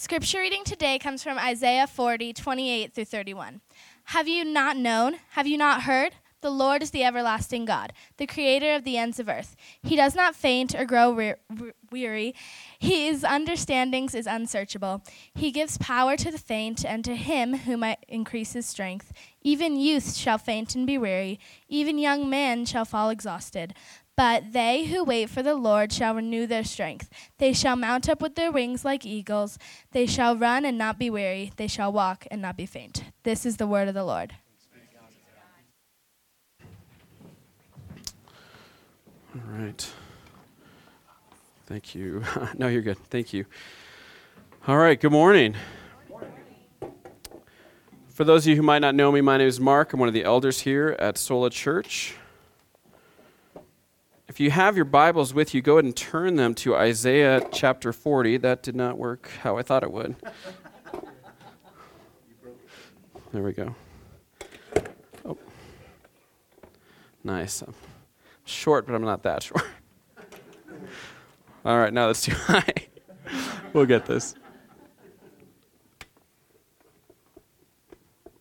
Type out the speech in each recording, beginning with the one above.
Scripture reading today comes from Isaiah 40, 28 through 31. Have you not known? Have you not heard? The Lord is the everlasting God, the creator of the ends of earth. He does not faint or grow re- weary. His understandings is unsearchable. He gives power to the faint, and to him whom increases strength. Even youth shall faint and be weary, even young men shall fall exhausted. But they who wait for the Lord shall renew their strength. They shall mount up with their wings like eagles. They shall run and not be weary. They shall walk and not be faint. This is the word of the Lord. All right. Thank you. no, you're good. Thank you. All right. Good morning. For those of you who might not know me, my name is Mark. I'm one of the elders here at Sola Church. If you have your Bibles with you, go ahead and turn them to Isaiah chapter 40. That did not work how I thought it would. There we go. Oh. Nice. I'm short, but I'm not that short. All right, now that's too high. we'll get this.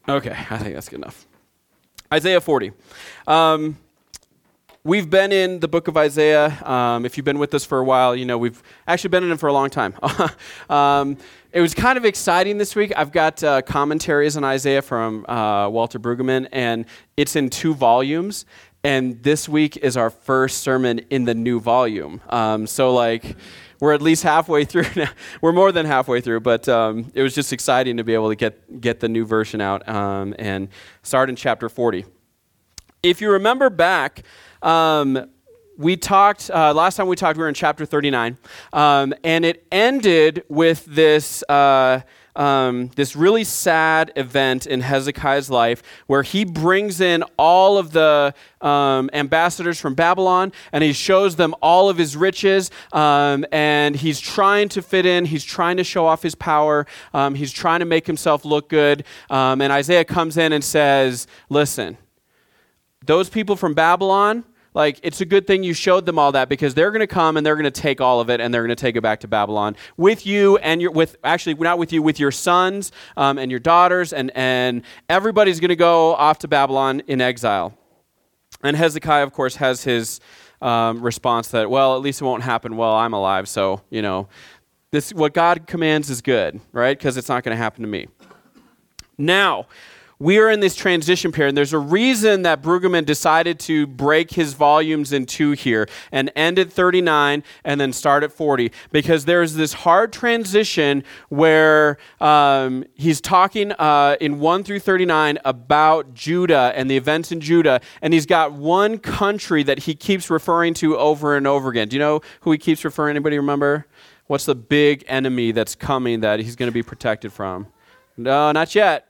Okay, I think that's good enough. Isaiah 40. Um, We've been in the book of Isaiah. Um, if you've been with us for a while, you know we've actually been in it for a long time. um, it was kind of exciting this week. I've got uh, commentaries on Isaiah from uh, Walter Brueggemann, and it's in two volumes. And this week is our first sermon in the new volume. Um, so, like, we're at least halfway through now. We're more than halfway through, but um, it was just exciting to be able to get, get the new version out um, and start in chapter 40. If you remember back, um, we talked, uh, last time we talked, we were in chapter 39, um, and it ended with this. Uh, um, this really sad event in Hezekiah's life where he brings in all of the um, ambassadors from Babylon and he shows them all of his riches um, and he's trying to fit in. He's trying to show off his power. Um, he's trying to make himself look good. Um, and Isaiah comes in and says, Listen, those people from Babylon, like it's a good thing you showed them all that because they're going to come and they're going to take all of it and they're going to take it back to babylon with you and your with actually not with you with your sons um, and your daughters and and everybody's going to go off to babylon in exile. And hezekiah of course has his um, response that well at least it won't happen while i'm alive so you know this what god commands is good right? Because it's not going to happen to me. Now we are in this transition period. And there's a reason that Brueggemann decided to break his volumes in two here and end at 39 and then start at 40 because there's this hard transition where um, he's talking uh, in 1 through 39 about Judah and the events in Judah. And he's got one country that he keeps referring to over and over again. Do you know who he keeps referring? Anybody remember? What's the big enemy that's coming that he's going to be protected from? No, not yet.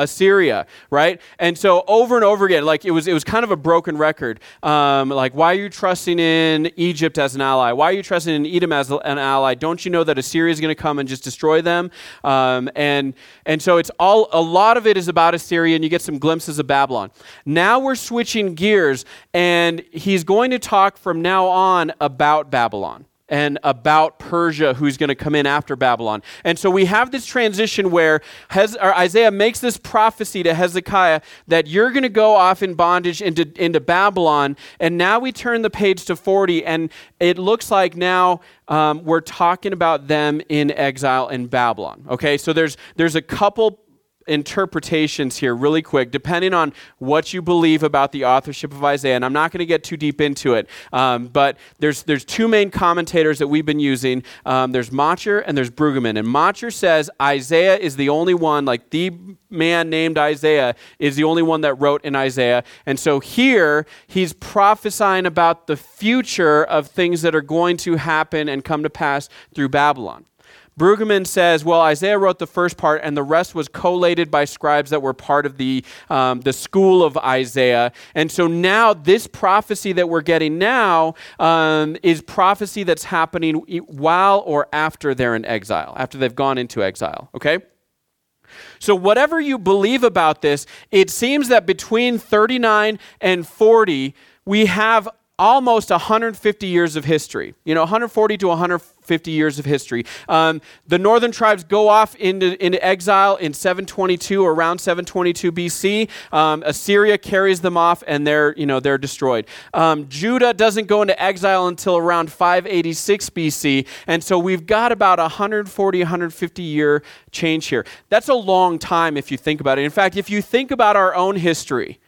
Assyria, right? And so over and over again, like it was, it was kind of a broken record. Um, like, why are you trusting in Egypt as an ally? Why are you trusting in Edom as an ally? Don't you know that Assyria is going to come and just destroy them? Um, and and so it's all a lot of it is about Assyria, and you get some glimpses of Babylon. Now we're switching gears, and he's going to talk from now on about Babylon and about Persia who's going to come in after Babylon. And so we have this transition where Hez- Isaiah makes this prophecy to Hezekiah that you're going to go off in bondage into, into Babylon. And now we turn the page to 40, and it looks like now um, we're talking about them in exile in Babylon. Okay, so there's, there's a couple interpretations here, really quick, depending on what you believe about the authorship of Isaiah. And I'm not going to get too deep into it, um, but there's, there's two main commentators that we've been using. Um, there's Motyer and there's Brueggemann. And Motyer says Isaiah is the only one, like the man named Isaiah is the only one that wrote in Isaiah. And so here, he's prophesying about the future of things that are going to happen and come to pass through Babylon. Brueggemann says, well, Isaiah wrote the first part, and the rest was collated by scribes that were part of the, um, the school of Isaiah. And so now, this prophecy that we're getting now um, is prophecy that's happening while or after they're in exile, after they've gone into exile, okay? So, whatever you believe about this, it seems that between 39 and 40, we have almost 150 years of history. You know, 140 to 150 50 years of history. Um, the northern tribes go off into, into exile in 722, around 722 BC. Um, Assyria carries them off, and they're, you know, they're destroyed. Um, Judah doesn't go into exile until around 586 BC, and so we've got about 140, 150 year change here. That's a long time if you think about it. In fact, if you think about our own history,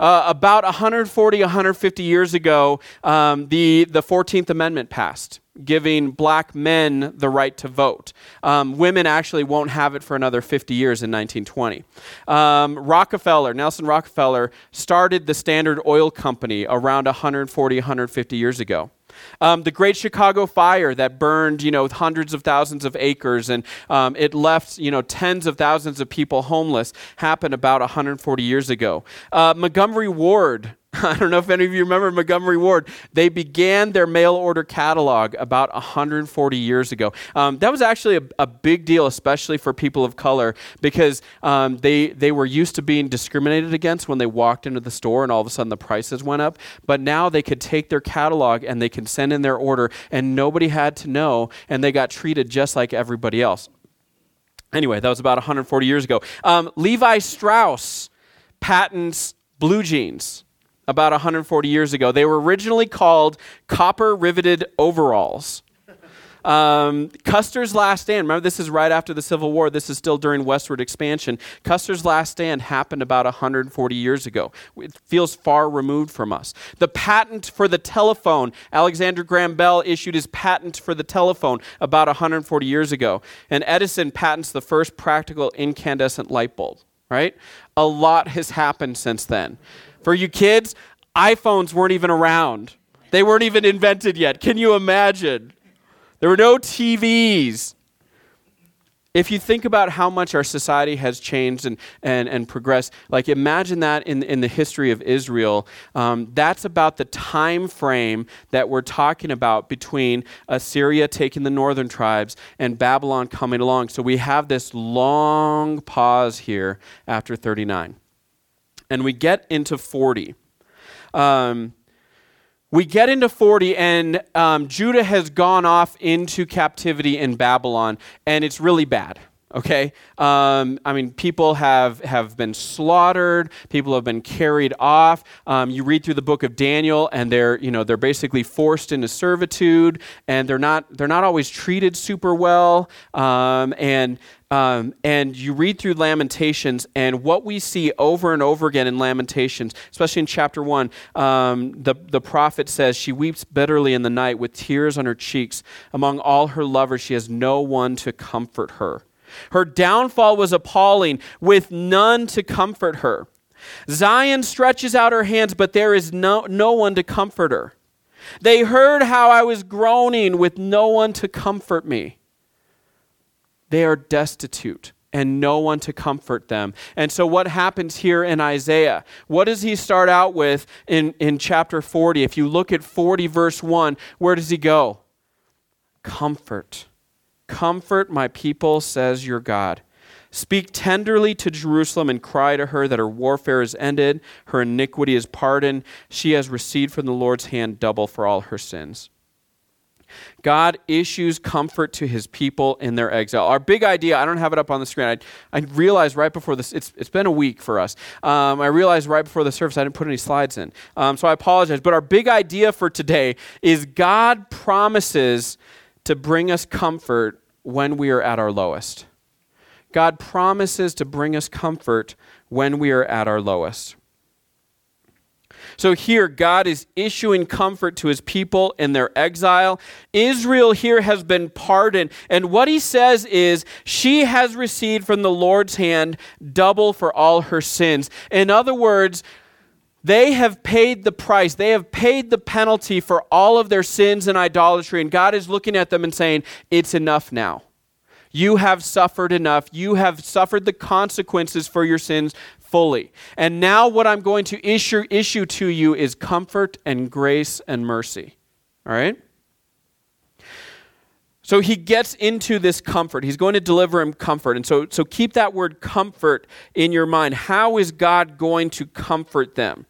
uh, about 140, 150 years ago, um, the, the 14th Amendment passed, giving black men the right to vote. Um, women actually won't have it for another 50 years in 1920. Um, Rockefeller, Nelson Rockefeller, started the Standard Oil Company around 140, 150 years ago. Um, the Great Chicago Fire that burned, you know, hundreds of thousands of acres and um, it left, you know, tens of thousands of people homeless happened about 140 years ago. Uh, Montgomery Ward I don't know if any of you remember Montgomery Ward. They began their mail order catalog about 140 years ago. Um, that was actually a, a, big deal, especially for people of color, because um, they, they were used to being discriminated against when they walked into the store and all of a sudden the prices went up. But now they could take their catalog and they can send in their order, and nobody had to know, and they got treated just like everybody else. Anyway, that was about 140 years ago. Um, Levi Strauss patents blue jeans about 140 years ago. They were originally called copper riveted overalls. Um, Custer's Last Stand, remember this is right after the Civil War, this is still during westward expansion. Custer's Last Stand happened about 140 years ago. It feels far removed from us. The patent for the telephone, Alexander Graham Bell issued his patent for the telephone about 140 years ago. And Edison patents the first practical incandescent light bulb, right? A lot has happened since then. For you kids, iPhones weren't even around. They weren't even invented yet. Can you imagine? There were no TVs. If you think about how much our society has changed and, and, and progressed, like imagine that in, in the history of Israel, um, that's about the time frame that we're talking about between Assyria taking the northern tribes and Babylon coming along. So we have this long pause here after 39 and we get into 40. Um, we get into 40, and um, Judah has gone off into captivity in Babylon, and it's really bad. Okay, um, I mean, people have have been slaughtered. People have been carried off. Um, you read through the book of Daniel, and they're you know they're basically forced into servitude, and they're not they're not always treated super well. Um, and um, and you read through Lamentations, and what we see over and over again in Lamentations, especially in chapter 1, um, the, the prophet says, She weeps bitterly in the night with tears on her cheeks. Among all her lovers, she has no one to comfort her. Her downfall was appalling, with none to comfort her. Zion stretches out her hands, but there is no, no one to comfort her. They heard how I was groaning, with no one to comfort me. They are destitute and no one to comfort them. And so, what happens here in Isaiah? What does he start out with in, in chapter 40? If you look at 40, verse 1, where does he go? Comfort. Comfort my people, says your God. Speak tenderly to Jerusalem and cry to her that her warfare is ended, her iniquity is pardoned. She has received from the Lord's hand double for all her sins. God issues comfort to his people in their exile. Our big idea, I don't have it up on the screen. I, I realized right before this, it's, it's been a week for us. Um, I realized right before the service I didn't put any slides in. Um, so I apologize. But our big idea for today is God promises to bring us comfort when we are at our lowest. God promises to bring us comfort when we are at our lowest. So here, God is issuing comfort to his people in their exile. Israel here has been pardoned. And what he says is, she has received from the Lord's hand double for all her sins. In other words, they have paid the price. They have paid the penalty for all of their sins and idolatry. And God is looking at them and saying, It's enough now. You have suffered enough. You have suffered the consequences for your sins fully. And now, what I'm going to issue, issue to you is comfort and grace and mercy. All right? So he gets into this comfort. He's going to deliver him comfort. And so, so keep that word comfort in your mind. How is God going to comfort them?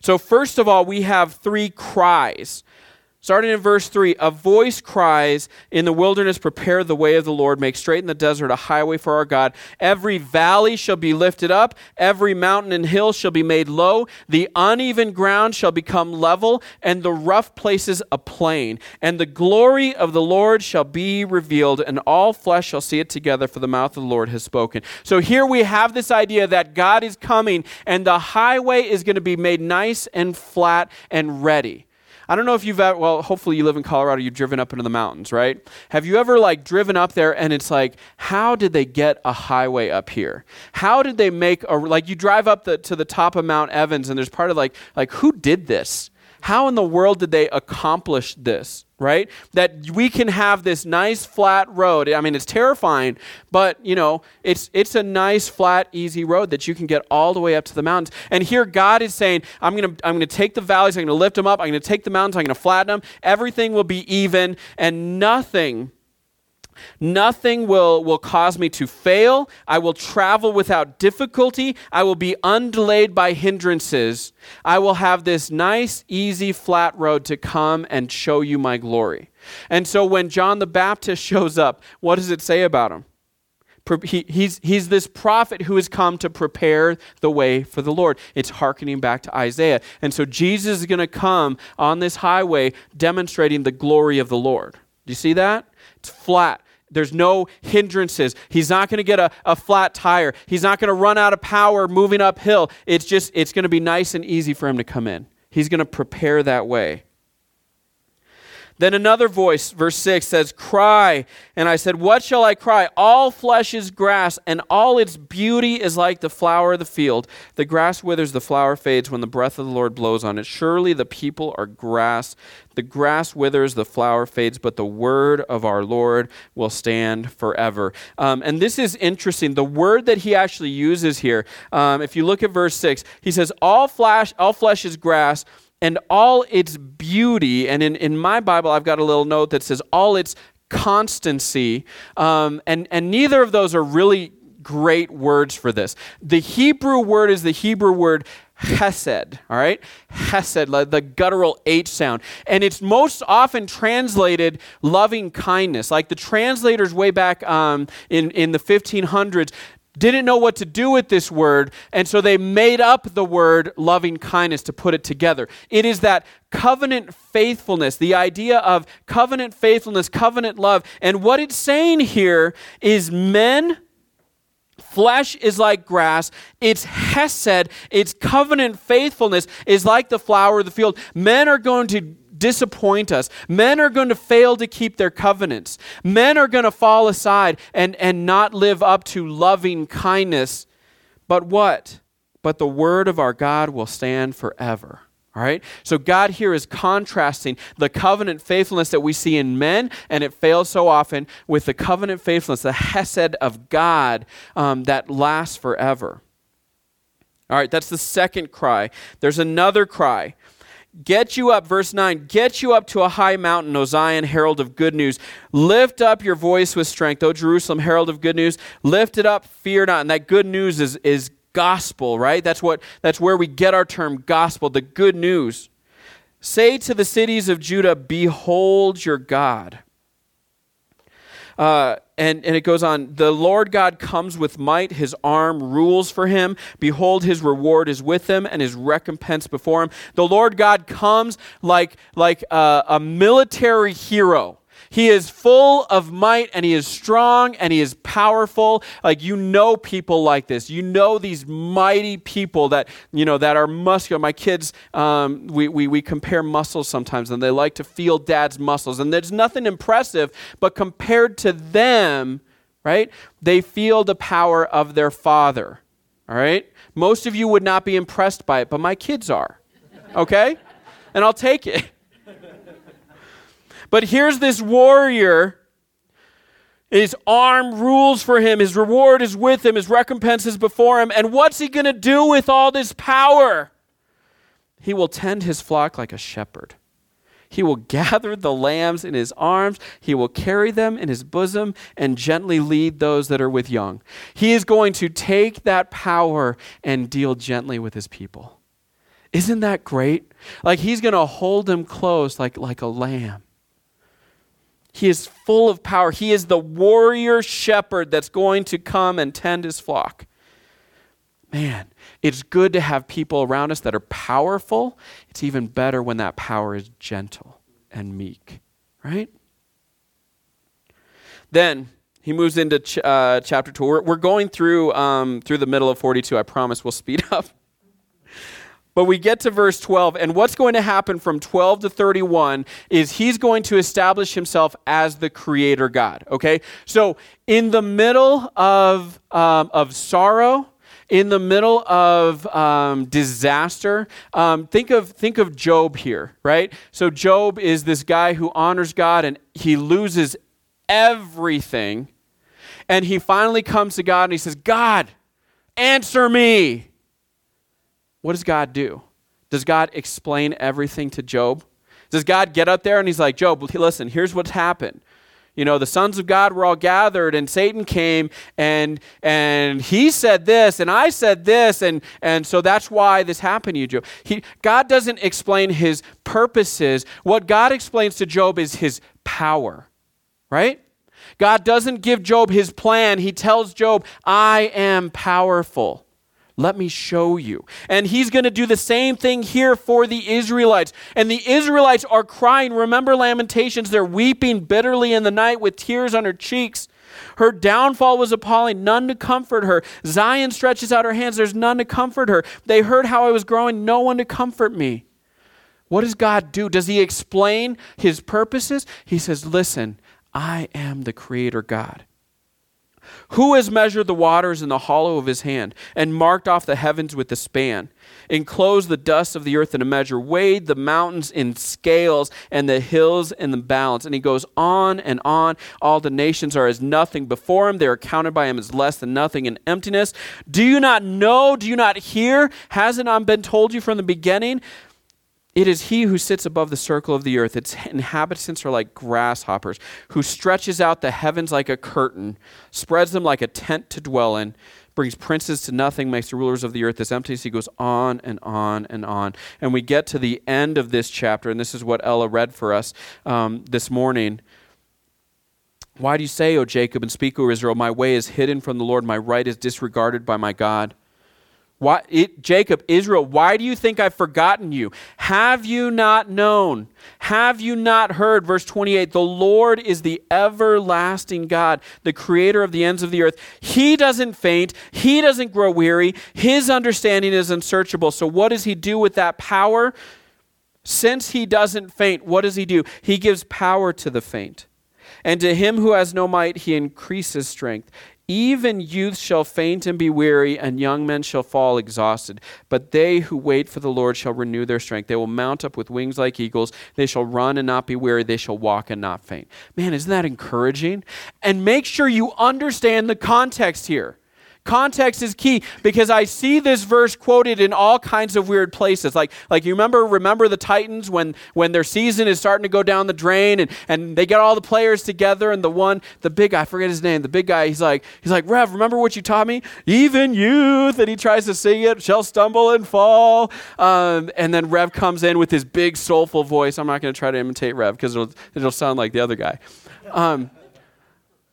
So, first of all, we have three cries. Starting in verse 3, a voice cries in the wilderness, Prepare the way of the Lord, make straight in the desert a highway for our God. Every valley shall be lifted up, every mountain and hill shall be made low, the uneven ground shall become level, and the rough places a plain. And the glory of the Lord shall be revealed, and all flesh shall see it together, for the mouth of the Lord has spoken. So here we have this idea that God is coming, and the highway is going to be made nice and flat and ready. I don't know if you've ever, well, hopefully you live in Colorado, you've driven up into the mountains, right? Have you ever like driven up there and it's like, how did they get a highway up here? How did they make a, like you drive up the, to the top of Mount Evans and there's part of like, like who did this? How in the world did they accomplish this? right? That we can have this nice flat road. I mean, it's terrifying, but you know, it's it's a nice flat easy road that you can get all the way up to the mountains. And here God is saying, I'm going to I'm going to take the valleys, I'm going to lift them up, I'm going to take the mountains, I'm going to flatten them. Everything will be even and nothing Nothing will, will cause me to fail. I will travel without difficulty. I will be undelayed by hindrances. I will have this nice, easy, flat road to come and show you my glory. And so when John the Baptist shows up, what does it say about him? He, he's, he's this prophet who has come to prepare the way for the Lord. It's hearkening back to Isaiah. And so Jesus is going to come on this highway demonstrating the glory of the Lord. Do you see that? It's flat. There's no hindrances. He's not going to get a, a flat tire. He's not going to run out of power moving uphill. It's just, it's going to be nice and easy for him to come in. He's going to prepare that way. Then another voice, verse 6 says, Cry. And I said, What shall I cry? All flesh is grass, and all its beauty is like the flower of the field. The grass withers, the flower fades when the breath of the Lord blows on it. Surely the people are grass. The grass withers, the flower fades, but the word of our Lord will stand forever. Um, and this is interesting. The word that he actually uses here, um, if you look at verse 6, he says, All, flesh, all flesh is grass and all its beauty. And in, in my Bible, I've got a little note that says all its constancy. Um, and, and neither of those are really great words for this. The Hebrew word is the Hebrew word hesed, all right? Hesed, the guttural H sound. And it's most often translated loving kindness. Like the translators way back um, in, in the 1500s didn't know what to do with this word, and so they made up the word loving kindness to put it together. It is that covenant faithfulness, the idea of covenant faithfulness, covenant love. And what it's saying here is men, flesh is like grass, its hesed, its covenant faithfulness is like the flower of the field. Men are going to disappoint us. Men are going to fail to keep their covenants. Men are going to fall aside and, and not live up to loving kindness. But what? But the word of our God will stand forever. All right? So God here is contrasting the covenant faithfulness that we see in men, and it fails so often, with the covenant faithfulness, the hesed of God um, that lasts forever. All right, that's the second cry. There's another cry. Get you up, verse 9, get you up to a high mountain, O Zion, herald of good news. Lift up your voice with strength, O Jerusalem, herald of good news. Lift it up, fear not. And that good news is, is gospel, right? That's, what, that's where we get our term gospel, the good news. Say to the cities of Judah, Behold your God. Uh, and, and it goes on the Lord God comes with might, his arm rules for him. Behold, his reward is with him, and his recompense before him. The Lord God comes like, like a, a military hero he is full of might and he is strong and he is powerful. Like you know people like this. You know these mighty people that, you know, that are muscular. My kids, um, we, we, we compare muscles sometimes and they like to feel dad's muscles. And there's nothing impressive, but compared to them, right, they feel the power of their father. All right? Most of you would not be impressed by it, but my kids are. Okay? and I'll take it. But here's this warrior. His arm rules for him. His reward is with him. His recompense is before him. And what's he going to do with all this power? He will tend his flock like a shepherd. He will gather the lambs in his arms. He will carry them in his bosom and gently lead those that are with young. He is going to take that power and deal gently with his people. Isn't that great? Like he's going to hold them close like, like a lamb. He is full of power. He is the warrior shepherd that's going to come and tend his flock. Man, it's good to have people around us that are powerful. It's even better when that power is gentle and meek, right? Then he moves into ch- uh, chapter 2. We're, we're going through, um, through the middle of 42. I promise we'll speed up. But we get to verse 12, and what's going to happen from 12 to 31 is he's going to establish himself as the creator God. Okay? So, in the middle of, um, of sorrow, in the middle of um, disaster, um, think of think of Job here, right? So Job is this guy who honors God, and he loses everything, and he finally comes to God and he says, "God, answer me." What does God do? Does God explain everything to Job? Does God get up there and he's like, Job, listen, here's what's happened. You know, the sons of God were all gathered and Satan came and and he said this and I said this and and so that's why this happened to you, Job. He, God doesn't explain his purposes. What God explains to Job is his power. Right? God doesn't give Job his plan. He tells Job, I am powerful. Let me show you. And he's going to do the same thing here for the Israelites. And the Israelites are crying. Remember Lamentations? They're weeping bitterly in the night with tears on her cheeks. Her downfall was appalling, none to comfort her. Zion stretches out her hands, there's none to comfort her. They heard how I was growing, no one to comfort me. What does God do? Does he explain his purposes? He says, Listen, I am the creator God. Who has measured the waters in the hollow of his hand, and marked off the heavens with the span, enclosed the dust of the earth in a measure, weighed the mountains in scales, and the hills in the balance? And he goes on and on. All the nations are as nothing before him. They are counted by him as less than nothing in emptiness. Do you not know? Do you not hear? Has it not been told you from the beginning? It is he who sits above the circle of the earth. Its inhabitants are like grasshoppers, who stretches out the heavens like a curtain, spreads them like a tent to dwell in, brings princes to nothing, makes the rulers of the earth as empty. He goes on and on and on. And we get to the end of this chapter, and this is what Ella read for us um, this morning. Why do you say, O Jacob, and speak, O Israel, my way is hidden from the Lord, my right is disregarded by my God? Why, it, Jacob, Israel, why do you think I've forgotten you? Have you not known? Have you not heard? Verse 28 The Lord is the everlasting God, the creator of the ends of the earth. He doesn't faint, He doesn't grow weary. His understanding is unsearchable. So, what does He do with that power? Since He doesn't faint, what does He do? He gives power to the faint. And to him who has no might, he increases strength. Even youth shall faint and be weary, and young men shall fall exhausted. But they who wait for the Lord shall renew their strength. They will mount up with wings like eagles. They shall run and not be weary. They shall walk and not faint. Man, isn't that encouraging? And make sure you understand the context here. Context is key because I see this verse quoted in all kinds of weird places. Like, like you remember, remember the Titans when, when their season is starting to go down the drain and, and they get all the players together and the one, the big guy, I forget his name, the big guy, he's like, he's like, Rev, remember what you taught me? Even youth, and he tries to sing it, shall stumble and fall. Um, and then Rev comes in with his big soulful voice. I'm not going to try to imitate Rev because it'll, it'll sound like the other guy. Um,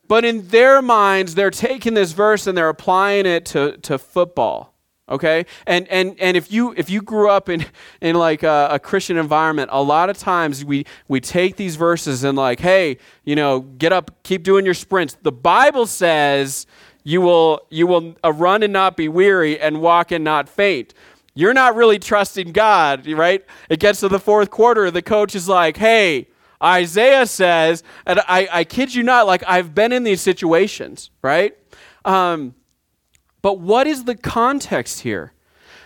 but in their minds, they're taking this verse and they're applying it to, to football. Okay? And, and, and if, you, if you grew up in, in like a, a Christian environment, a lot of times we, we take these verses and like, hey, you know, get up, keep doing your sprints. The Bible says you will, you will uh, run and not be weary and walk and not faint you're not really trusting God, right? It gets to the fourth quarter, the coach is like, hey, Isaiah says, and I, I kid you not, like I've been in these situations, right? Um, but what is the context here?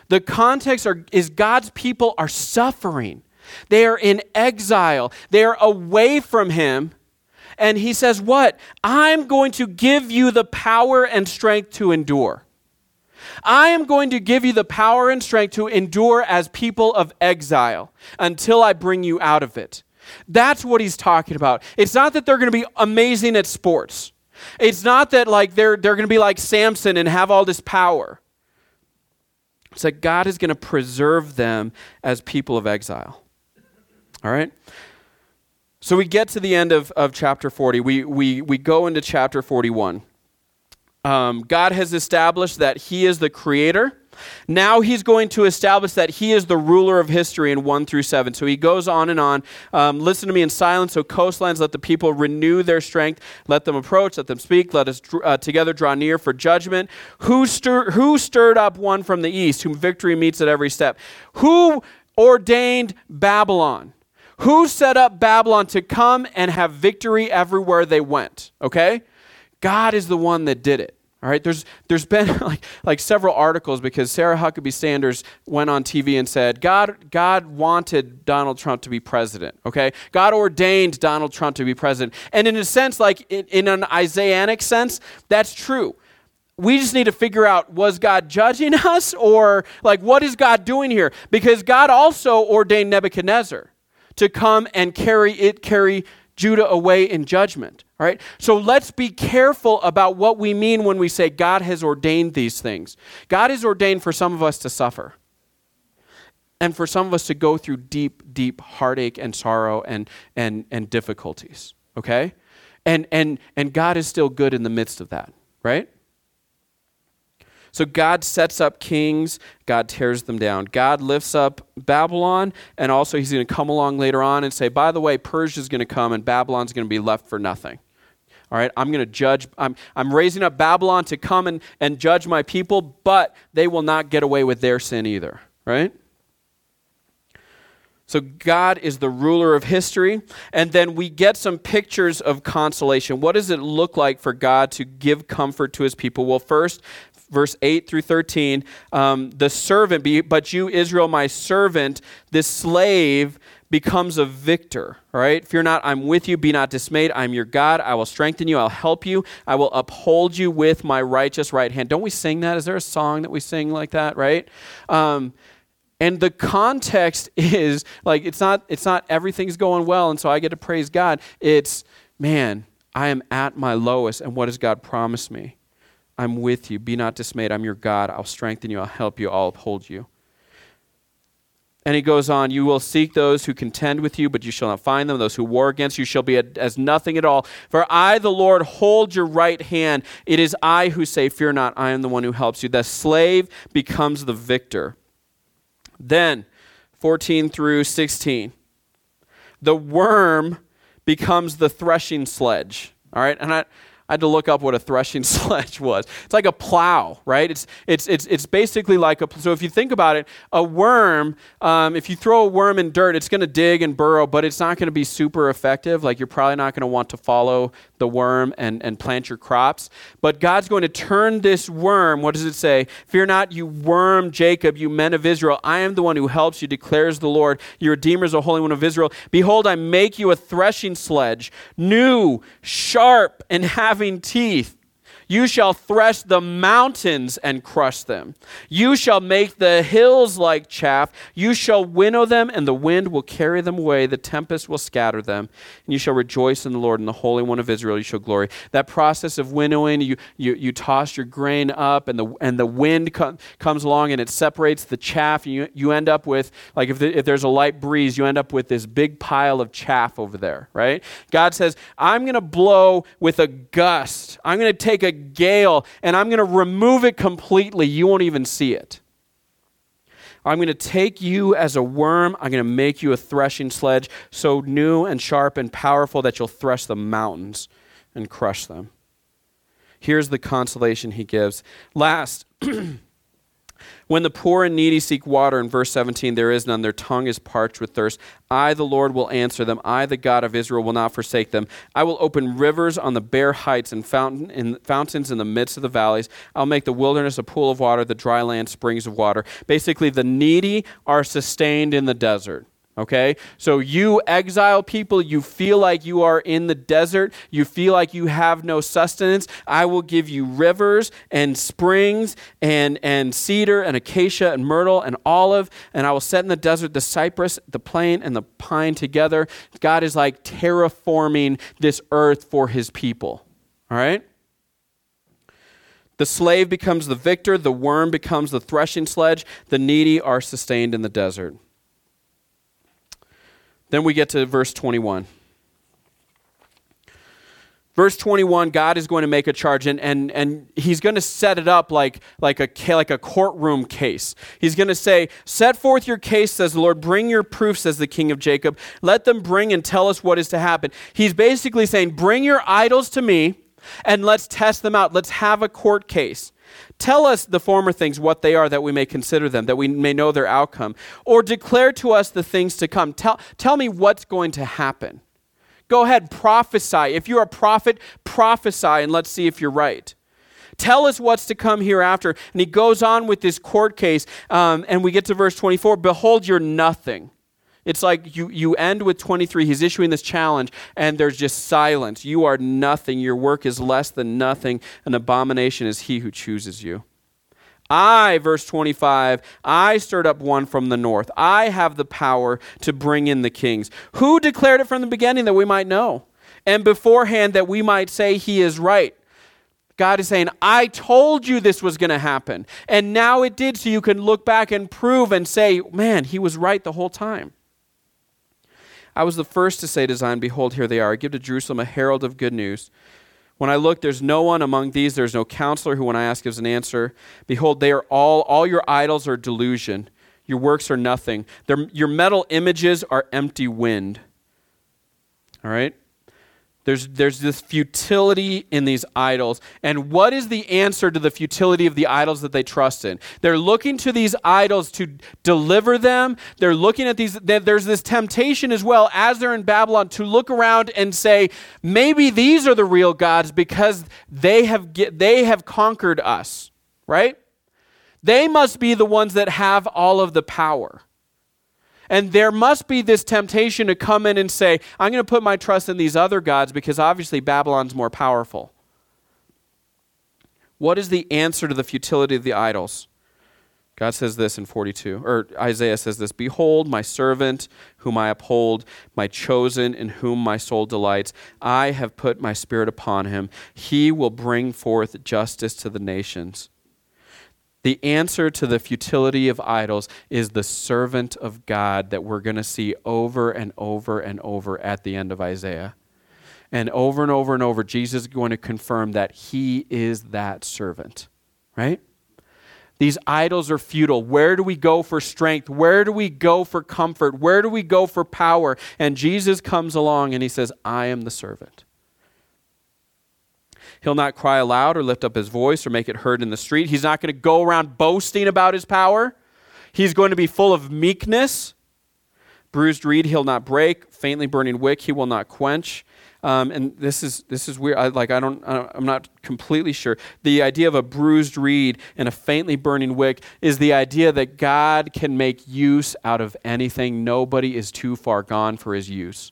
The context are, is God's people are suffering. They are in exile. They are away from Him. And He says, What? I'm going to give you the power and strength to endure. I am going to give you the power and strength to endure as people of exile until I bring you out of it. That's what he's talking about. It's not that they're going to be amazing at sports. It's not that like they're they're going to be like Samson and have all this power. It's that God is going to preserve them as people of exile. All right? So we get to the end of, of chapter 40. We, we, we go into chapter 41. Um, God has established that He is the creator. Now he's going to establish that he is the ruler of history in 1 through 7. So he goes on and on. Um, Listen to me in silence, O coastlands. Let the people renew their strength. Let them approach. Let them speak. Let us uh, together draw near for judgment. Who, stir- who stirred up one from the east, whom victory meets at every step? Who ordained Babylon? Who set up Babylon to come and have victory everywhere they went? Okay? God is the one that did it. All right, there's, there's been like, like several articles because Sarah Huckabee Sanders went on TV and said, God, God wanted Donald Trump to be president, okay? God ordained Donald Trump to be president. And in a sense, like in, in an Isaianic sense, that's true. We just need to figure out was God judging us or like what is God doing here? Because God also ordained Nebuchadnezzar to come and carry it, carry Judah away in judgment. All right? So let's be careful about what we mean when we say God has ordained these things. God has ordained for some of us to suffer. And for some of us to go through deep, deep heartache and sorrow and, and, and difficulties. Okay? And, and, and God is still good in the midst of that, right? So God sets up kings, God tears them down. God lifts up Babylon, and also he's going to come along later on and say, by the way, Persia is going to come and Babylon's going to be left for nothing. All right, I'm going to judge. I'm, I'm raising up Babylon to come and, and judge my people, but they will not get away with their sin either. Right? So God is the ruler of history. And then we get some pictures of consolation. What does it look like for God to give comfort to his people? Well, first, verse 8 through 13, um, the servant, be, but you, Israel, my servant, this slave becomes a victor. Right? Fear not, I'm with you. Be not dismayed. I'm your God. I will strengthen you. I'll help you. I will uphold you with my righteous right hand. Don't we sing that? Is there a song that we sing like that, right? Um, and the context is like it's not it's not everything's going well and so I get to praise God. It's man, I am at my lowest and what does God promise me? I'm with you. Be not dismayed. I'm your God. I'll strengthen you. I'll help you. I'll uphold you. And he goes on, You will seek those who contend with you, but you shall not find them. Those who war against you shall be as nothing at all. For I, the Lord, hold your right hand. It is I who say, Fear not, I am the one who helps you. The slave becomes the victor. Then, 14 through 16, the worm becomes the threshing sledge. All right? And I I had to look up what a threshing sledge was. It's like a plow, right? It's, it's, it's, it's basically like a, so if you think about it, a worm, um, if you throw a worm in dirt, it's going to dig and burrow, but it's not going to be super effective. Like you're probably not going to want to follow the worm and, and plant your crops. But God's going to turn this worm, what does it say? Fear not, you worm Jacob, you men of Israel. I am the one who helps you, declares the Lord. Your Redeemer is the Holy One of Israel. Behold, I make you a threshing sledge, new, sharp, and having teeth. You shall thresh the mountains and crush them. You shall make the hills like chaff. You shall winnow them, and the wind will carry them away. The tempest will scatter them. And you shall rejoice in the Lord and the Holy One of Israel. You shall glory. That process of winnowing, you, you, you toss your grain up, and the, and the wind co- comes along and it separates the chaff. And you, you end up with, like, if, the, if there's a light breeze, you end up with this big pile of chaff over there, right? God says, I'm going to blow with a gust. I'm going to take a gale and I'm going to remove it completely. You won't even see it. I'm going to take you as a worm. I'm going to make you a threshing sledge so new and sharp and powerful that you'll thresh the mountains and crush them. Here's the consolation he gives. Last, When the poor and needy seek water, in verse 17, there is none. Their tongue is parched with thirst. I, the Lord, will answer them. I, the God of Israel, will not forsake them. I will open rivers on the bare heights and fountain in, fountains in the midst of the valleys. I'll make the wilderness a pool of water, the dry land springs of water. Basically, the needy are sustained in the desert. Okay? So, you exile people, you feel like you are in the desert, you feel like you have no sustenance. I will give you rivers and springs and, and cedar and acacia and myrtle and olive, and I will set in the desert the cypress, the plane, and the pine together. God is like terraforming this earth for his people. All right? The slave becomes the victor, the worm becomes the threshing sledge, the needy are sustained in the desert. Then we get to verse 21. Verse 21, God is going to make a charge, and, and, and he's going to set it up like, like, a, like a courtroom case. He's going to say, Set forth your case, says the Lord. Bring your proof, says the king of Jacob. Let them bring and tell us what is to happen. He's basically saying, Bring your idols to me, and let's test them out. Let's have a court case. Tell us the former things, what they are, that we may consider them, that we may know their outcome. Or declare to us the things to come. Tell, tell me what's going to happen. Go ahead, prophesy. If you're a prophet, prophesy and let's see if you're right. Tell us what's to come hereafter. And he goes on with this court case, um, and we get to verse 24 Behold, you're nothing. It's like you, you end with 23. He's issuing this challenge, and there's just silence. You are nothing. Your work is less than nothing. An abomination is he who chooses you. I, verse 25, I stirred up one from the north. I have the power to bring in the kings. Who declared it from the beginning that we might know? And beforehand that we might say he is right. God is saying, I told you this was going to happen. And now it did, so you can look back and prove and say, man, he was right the whole time. I was the first to say to Zion, Behold, here they are. I give to Jerusalem a herald of good news. When I look, there's no one among these, there's no counselor who, when I ask, gives an answer. Behold, they are all, all your idols are delusion. Your works are nothing. Your metal images are empty wind. All right? There's, there's this futility in these idols. And what is the answer to the futility of the idols that they trust in? They're looking to these idols to deliver them. They're looking at these. There's this temptation as well as they're in Babylon to look around and say, maybe these are the real gods because they have, get, they have conquered us, right? They must be the ones that have all of the power. And there must be this temptation to come in and say, I'm going to put my trust in these other gods because obviously Babylon's more powerful. What is the answer to the futility of the idols? God says this in 42, or Isaiah says this Behold, my servant, whom I uphold, my chosen, in whom my soul delights. I have put my spirit upon him. He will bring forth justice to the nations. The answer to the futility of idols is the servant of God that we're going to see over and over and over at the end of Isaiah. And over and over and over, Jesus is going to confirm that he is that servant, right? These idols are futile. Where do we go for strength? Where do we go for comfort? Where do we go for power? And Jesus comes along and he says, I am the servant. He'll not cry aloud or lift up his voice or make it heard in the street. He's not going to go around boasting about his power. He's going to be full of meekness. Bruised reed he'll not break. Faintly burning wick he will not quench. Um, and this is this is weird. I, like I don't, I'm not completely sure. The idea of a bruised reed and a faintly burning wick is the idea that God can make use out of anything. Nobody is too far gone for His use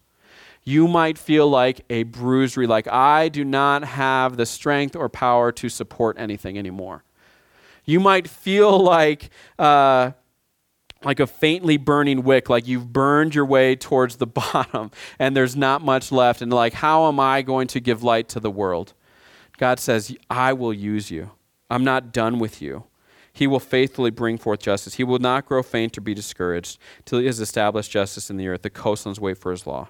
you might feel like a bruisery, like I do not have the strength or power to support anything anymore. You might feel like, uh, like a faintly burning wick, like you've burned your way towards the bottom and there's not much left. And like, how am I going to give light to the world? God says, I will use you. I'm not done with you. He will faithfully bring forth justice. He will not grow faint or be discouraged till he has established justice in the earth. The coastlands wait for his law.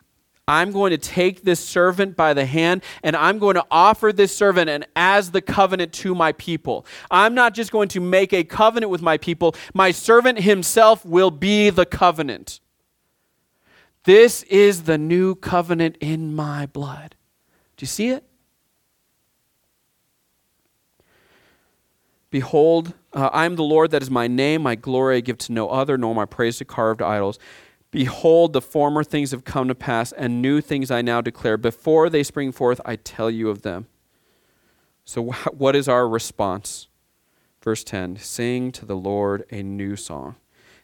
I'm going to take this servant by the hand and I'm going to offer this servant and as the covenant to my people. I'm not just going to make a covenant with my people, my servant himself will be the covenant. This is the new covenant in my blood. Do you see it? Behold, uh, I am the Lord, that is my name. My glory I give to no other, nor my praise to carved idols. Behold, the former things have come to pass, and new things I now declare. Before they spring forth, I tell you of them. So, what is our response Verse 10 Sing to the Lord a new song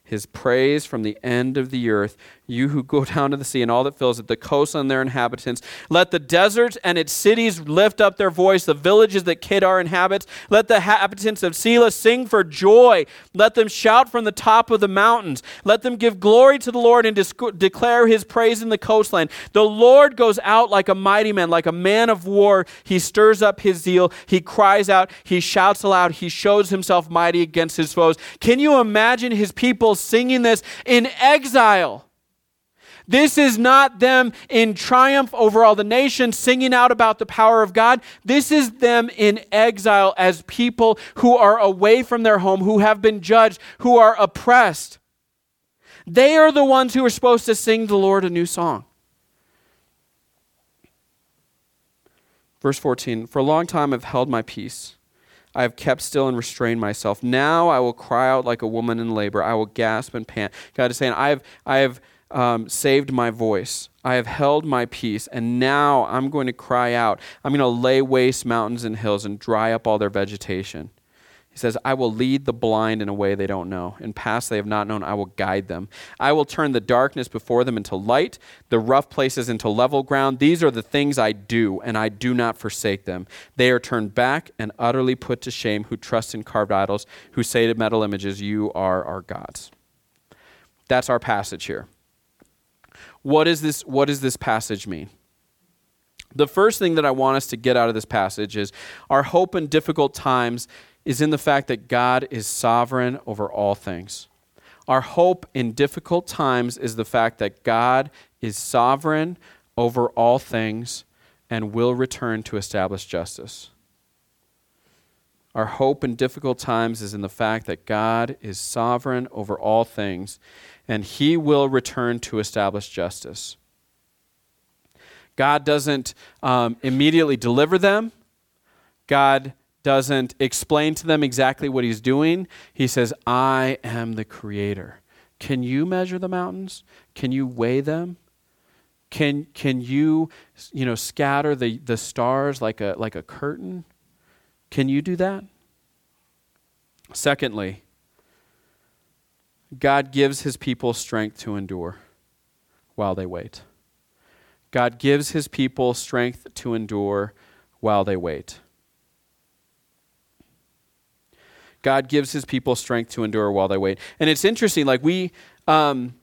his praise from the end of the earth, you who go down to the sea and all that fills it, the coast and their inhabitants. Let the deserts and its cities lift up their voice, the villages that Kedar inhabits. Let the inhabitants of Sela sing for joy. Let them shout from the top of the mountains. Let them give glory to the Lord and declare his praise in the coastland. The Lord goes out like a mighty man, like a man of war. He stirs up his zeal. He cries out. He shouts aloud. He shows himself mighty against his foes. Can you imagine his people singing this in exile? This is not them in triumph over all the nations singing out about the power of God. This is them in exile as people who are away from their home, who have been judged, who are oppressed. They are the ones who are supposed to sing the Lord a new song. Verse 14 For a long time I've held my peace. I have kept still and restrained myself. Now I will cry out like a woman in labor. I will gasp and pant. God is saying, I have, I have um, saved my voice. I have held my peace, and now I'm going to cry out. I'm going to lay waste mountains and hills and dry up all their vegetation. He says, I will lead the blind in a way they don't know. In paths they have not known, I will guide them. I will turn the darkness before them into light, the rough places into level ground. These are the things I do, and I do not forsake them. They are turned back and utterly put to shame who trust in carved idols, who say to metal images, You are our gods. That's our passage here. What, is this, what does this passage mean? The first thing that I want us to get out of this passage is our hope in difficult times is in the fact that God is sovereign over all things. Our hope in difficult times is the fact that God is sovereign over all things and will return to establish justice. Our hope in difficult times is in the fact that God is sovereign over all things and he will return to establish justice. God doesn't um, immediately deliver them. God doesn't explain to them exactly what he's doing. He says, I am the creator. Can you measure the mountains? Can you weigh them? Can, can you, you know, scatter the, the stars like a, like a curtain? Can you do that? Secondly, God gives his people strength to endure while they wait. God gives his people strength to endure while they wait. God gives his people strength to endure while they wait. And it's interesting, like we, um,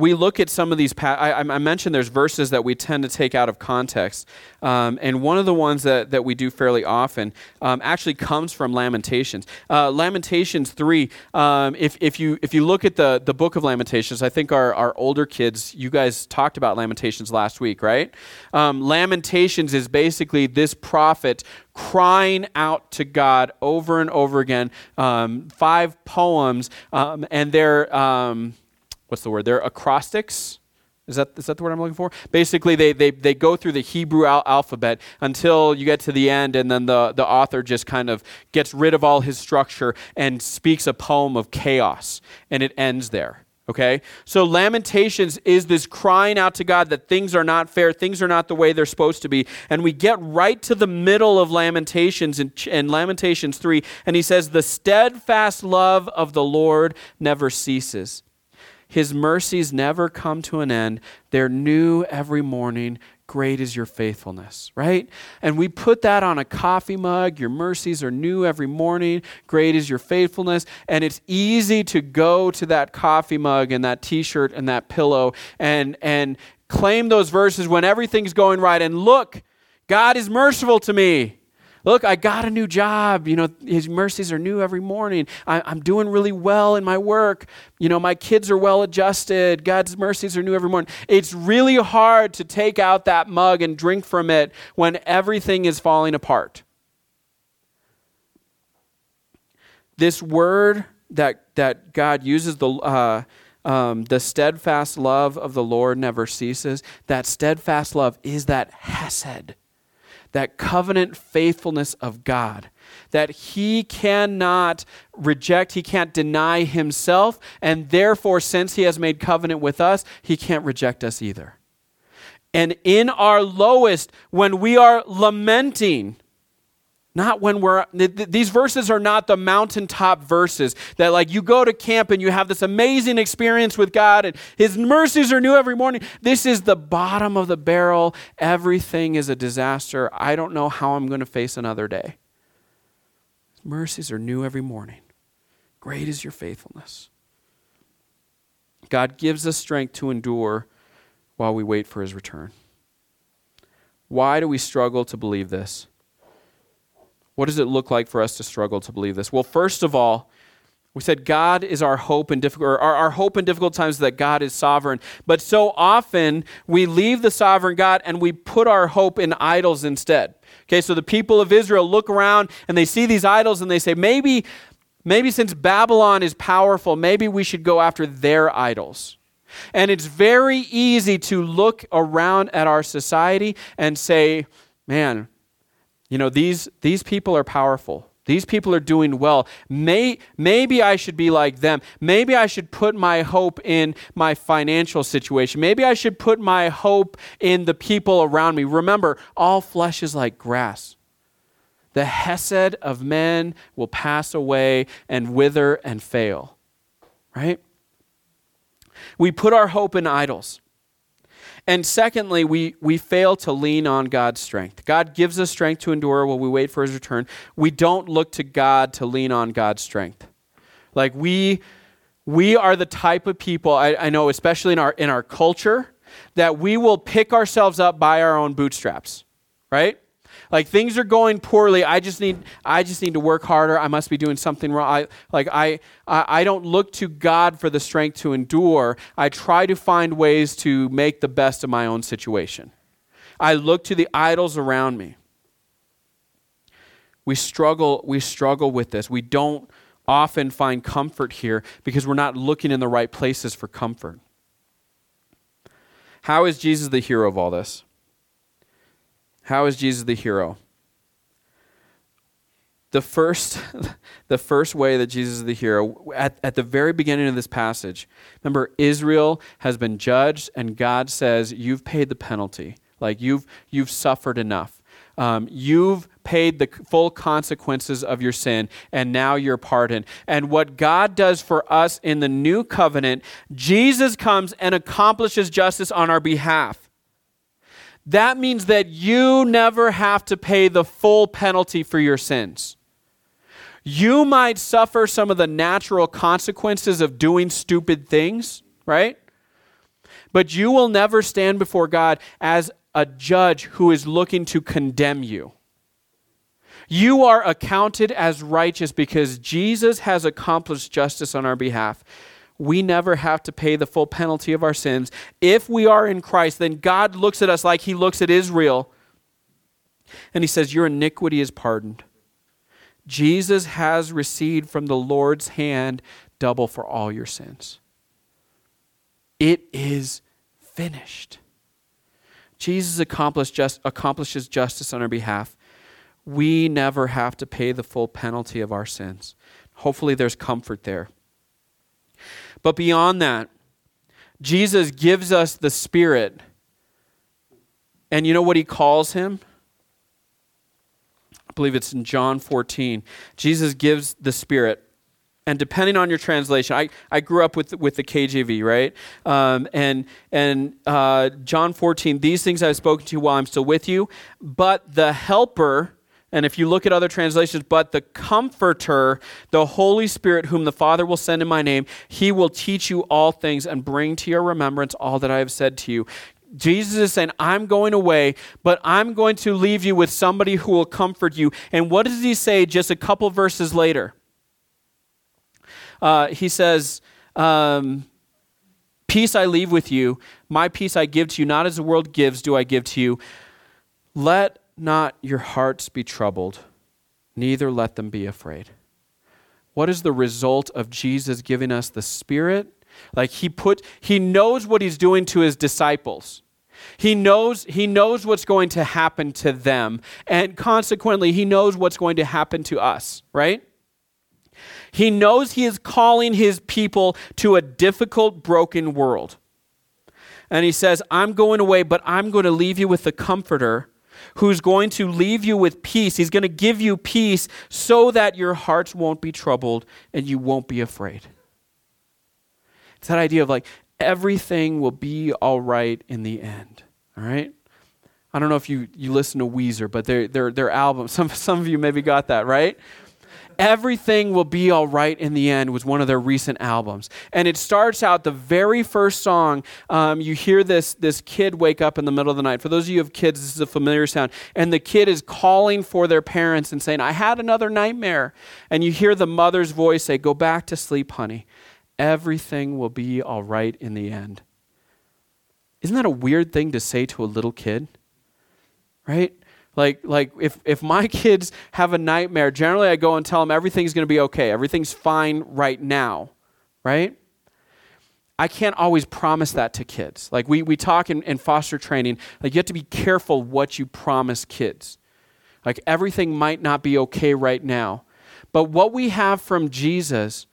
we look at some of these. Pa- I, I, mentioned there's verses that we tend to take out of context, um, and one of the ones that, that we do fairly often um, actually comes from Lamentations. Uh, Lamentations three. Um, if, if you if you look at the the book of Lamentations, I think our our older kids, you guys talked about Lamentations last week, right? Um, Lamentations is basically this prophet crying out to God over and over again. Um, five poems, um, and they're what's the word? They're acrostics. Is that, is that the word I'm looking for? Basically, they, they, they go through the Hebrew al- alphabet until you get to the end, and then the, the author just kind of gets rid of all his structure and speaks a poem of chaos, and it ends there. Okay? So, Lamentations is this crying out to God that things are not fair, things are not the way they're supposed to be. And we get right to the middle of Lamentations in, in Lamentations 3, and he says, The steadfast love of the Lord never ceases. His mercies never come to an end. They're new every morning. Great is your faithfulness, right? And we put that on a coffee mug. Your mercies are new every morning. Great is your faithfulness. And it's easy to go to that coffee mug and that t shirt and that pillow and, and claim those verses when everything's going right. And look, God is merciful to me. Look, I got a new job. You know, His mercies are new every morning. I, am doing really well in my work. You know, my kids are well adjusted. God's mercies are new every morning. It's really hard to take out that mug and drink from it when everything is falling apart. This word that, that God uses, the, uh, um, the steadfast love of the Lord never ceases. That steadfast love is that hesed that covenant faithfulness of God, that he cannot reject, he can't deny himself, and therefore, since he has made covenant with us, he can't reject us either. And in our lowest, when we are lamenting, Not when we're, th- th- these verses are not the mountaintop verses that, like, you go to camp and you have this amazing experience with God and His mercies are new every morning. This is the bottom of the barrel. Everything is a disaster. I don't know how I'm going to face another day. Mercies are new every morning. Great is your faithfulness. God gives us strength to endure while we wait for His return. Why do we struggle to believe this? What does it look like for us to struggle to believe this? Well, first of all, we said God is our hope in difficult, our, our hope in difficult times that God is sovereign. But so often we leave the sovereign God and we put our hope in idols instead. Okay, so the people of Israel look around and they see these idols and they say, maybe, maybe since Babylon is powerful, maybe we should go after their idols. And it's very easy to look around at our society and say, man, you know, these, these people are powerful. These people are doing well. May, maybe I should be like them. Maybe I should put my hope in my financial situation. Maybe I should put my hope in the people around me. Remember, all flesh is like grass. The hesed of men will pass away and wither and fail. Right? We put our hope in idols. And secondly, we, we fail to lean on God's strength. God gives us strength to endure while we wait for his return. We don't look to God to lean on God's strength. Like we we are the type of people, I, I know, especially in our in our culture, that we will pick ourselves up by our own bootstraps. Right? Like things are going poorly. I just need i just need to work harder. I must be doing something wrong. I, like I, I i don't look to god for the strength to endure. I try to find ways to make the best of my own situation. I look to the idols around me. We struggle we struggle with this. We don't often find comfort here because we're not looking in the right places for comfort. How is jesus the hero of all this how is Jesus the hero? The first, the first way that Jesus is the hero, at, at the very beginning of this passage, remember, Israel has been judged, and God says, You've paid the penalty. Like, you've, you've suffered enough. Um, you've paid the full consequences of your sin, and now you're pardoned. And what God does for us in the new covenant, Jesus comes and accomplishes justice on our behalf that means that you never have to pay the full penalty for your sins. You might suffer some of the natural consequences of doing stupid things, right? But you will never stand before God as a judge who is looking to condemn you. You are accounted as righteous because Jesus has accomplished justice on our behalf we never have to pay the full penalty of our sins. If we are in Christ, then God looks at us like he looks at Israel. And he says, Your iniquity is pardoned. Jesus has received from the Lord's hand double for all your sins. It is finished. Jesus just, accomplishes justice on our behalf. We never have to pay the full penalty of our sins. Hopefully, there's comfort there. But beyond that, Jesus gives us the Spirit. And you know what he calls him? I believe it's in John 14. Jesus gives the Spirit. And depending on your translation, I, I grew up with, with the KJV, right? Um, and and uh, John 14, these things I've spoken to you while I'm still with you, but the Helper, and if you look at other translations, but the Comforter, the Holy Spirit, whom the Father will send in my name, he will teach you all things and bring to your remembrance all that I have said to you. Jesus is saying, I'm going away, but I'm going to leave you with somebody who will comfort you. And what does he say just a couple verses later? Uh, he says, um, Peace I leave with you, my peace I give to you, not as the world gives, do I give to you. Let not your hearts be troubled, neither let them be afraid. What is the result of Jesus giving us the Spirit? Like he put he knows what he's doing to his disciples. He knows he knows what's going to happen to them and consequently he knows what's going to happen to us, right? He knows he is calling his people to a difficult broken world. And he says, "I'm going away, but I'm going to leave you with the comforter who's going to leave you with peace. He's going to give you peace so that your hearts won't be troubled and you won't be afraid. It's that idea of like everything will be all right in the end. All right? I don't know if you, you listen to Weezer, but their, their, their album, some, some of you maybe got that, right? Everything Will Be All Right in the End was one of their recent albums. And it starts out the very first song. Um, you hear this, this kid wake up in the middle of the night. For those of you who have kids, this is a familiar sound. And the kid is calling for their parents and saying, I had another nightmare. And you hear the mother's voice say, Go back to sleep, honey. Everything will be all right in the end. Isn't that a weird thing to say to a little kid? Right? Like, like if, if my kids have a nightmare, generally I go and tell them everything's going to be okay. Everything's fine right now, right? I can't always promise that to kids. Like we, we talk in, in foster training, like you have to be careful what you promise kids. Like everything might not be okay right now. But what we have from Jesus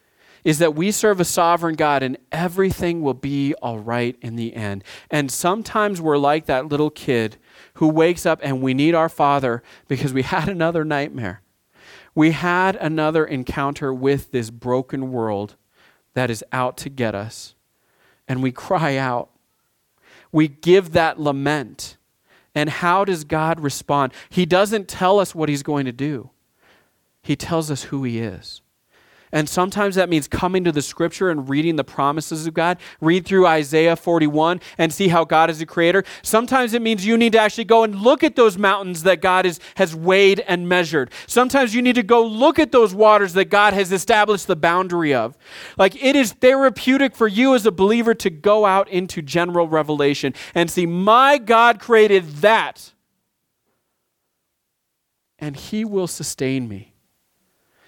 is that we serve a sovereign God and everything will be all right in the end. And sometimes we're like that little kid who wakes up and we need our Father because we had another nightmare. We had another encounter with this broken world that is out to get us. And we cry out. We give that lament. And how does God respond? He doesn't tell us what He's going to do, He tells us who He is. And sometimes that means coming to the scripture and reading the promises of God. Read through Isaiah 41 and see how God is a creator. Sometimes it means you need to actually go and look at those mountains that God is, has weighed and measured. Sometimes you need to go look at those waters that God has established the boundary of. Like it is therapeutic for you as a believer to go out into general revelation and see, my God created that. And he will sustain me.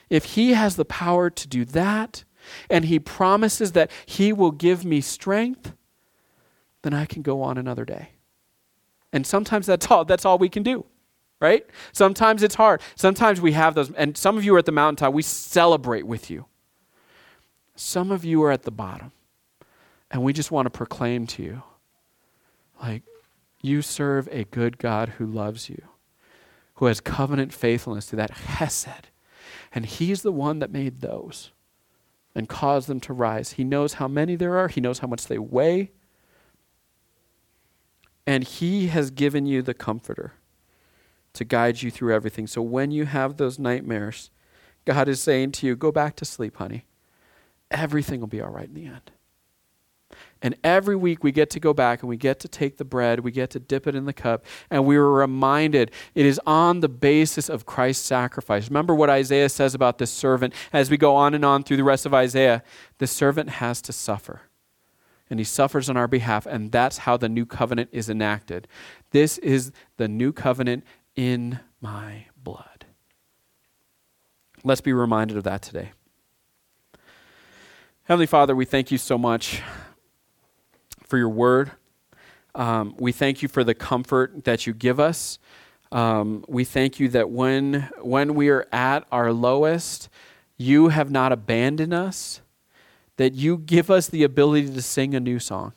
If He has the power to do that, and He promises that He will give me strength, then I can go on another day. And sometimes that's all, that's all we can do, right? Sometimes it's hard. Sometimes we have those, and some of you are at the mountaintop, we celebrate with you. Some of you are at the bottom, and we just want to proclaim to you like, you serve a good God who loves you, who has covenant faithfulness to that chesed and He's the one that made those and caused them to rise. He knows how many there are, He knows how much they weigh. And He has given you the Comforter to guide you through everything. So when you have those nightmares, God is saying to you, go back to sleep, honey. Everything will be all right in the end. And every week we get to go back and we get to take the bread, we get to dip it in the cup, and we were reminded it is on the basis of Christ's sacrifice. Remember what Isaiah says about this servant as we go on and on through the rest of Isaiah. The servant has to suffer. And he suffers on our behalf, and that's how the new covenant is enacted. This is the new covenant in my blood. Let's be reminded of that today. Heavenly Father, we thank you so much for your word. Um, we thank you for the comfort that you give us. Um, we thank you that when, when we are at our lowest, you have not abandoned us, that you give us the ability to sing a new song.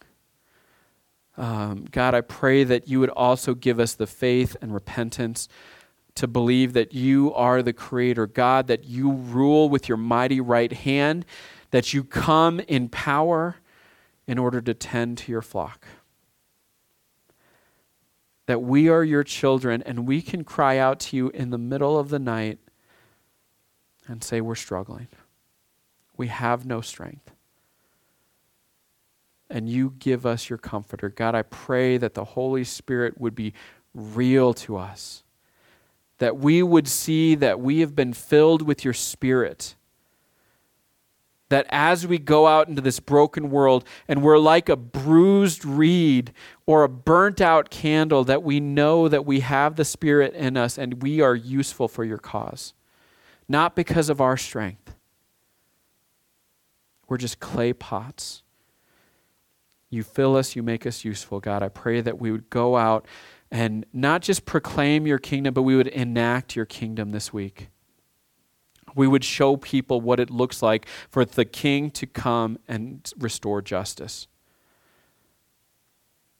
Um, God, I pray that you would also give us the faith and repentance to believe that you are the Creator, God, that you rule with your mighty right hand, that you come in power in order to tend to your flock. That we are your children and we can cry out to you in the middle of the night and say, We're struggling. We have no strength. And you give us your comforter. God, I pray that the Holy Spirit would be real to us, that we would see that we have been filled with your Spirit that as we go out into this broken world and we're like a bruised reed or a burnt out candle, that we know that we have the Spirit in us and we are useful for your cause. Not because of our strength, we're just clay pots. You fill us, you make us useful, God. I pray that we would go out and not just proclaim your kingdom, but we would enact your kingdom this week we would show people what it looks like for the king to come and restore justice.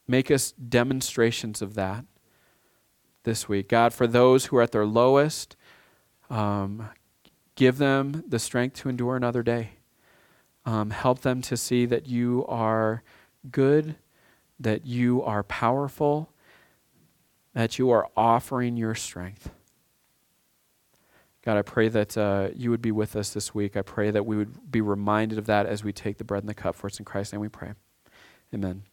Make us demonstrations of that. this week. God, for those who are at their lowest, um, give them the strength to endure another day. Um, help them to see that you are good, that you are powerful, that you are offering your strength. God, I pray that uh, you would be with us this week. I pray that we would be reminded of that as we take the bread and the cup. For it's in Christ's name we pray. Amen.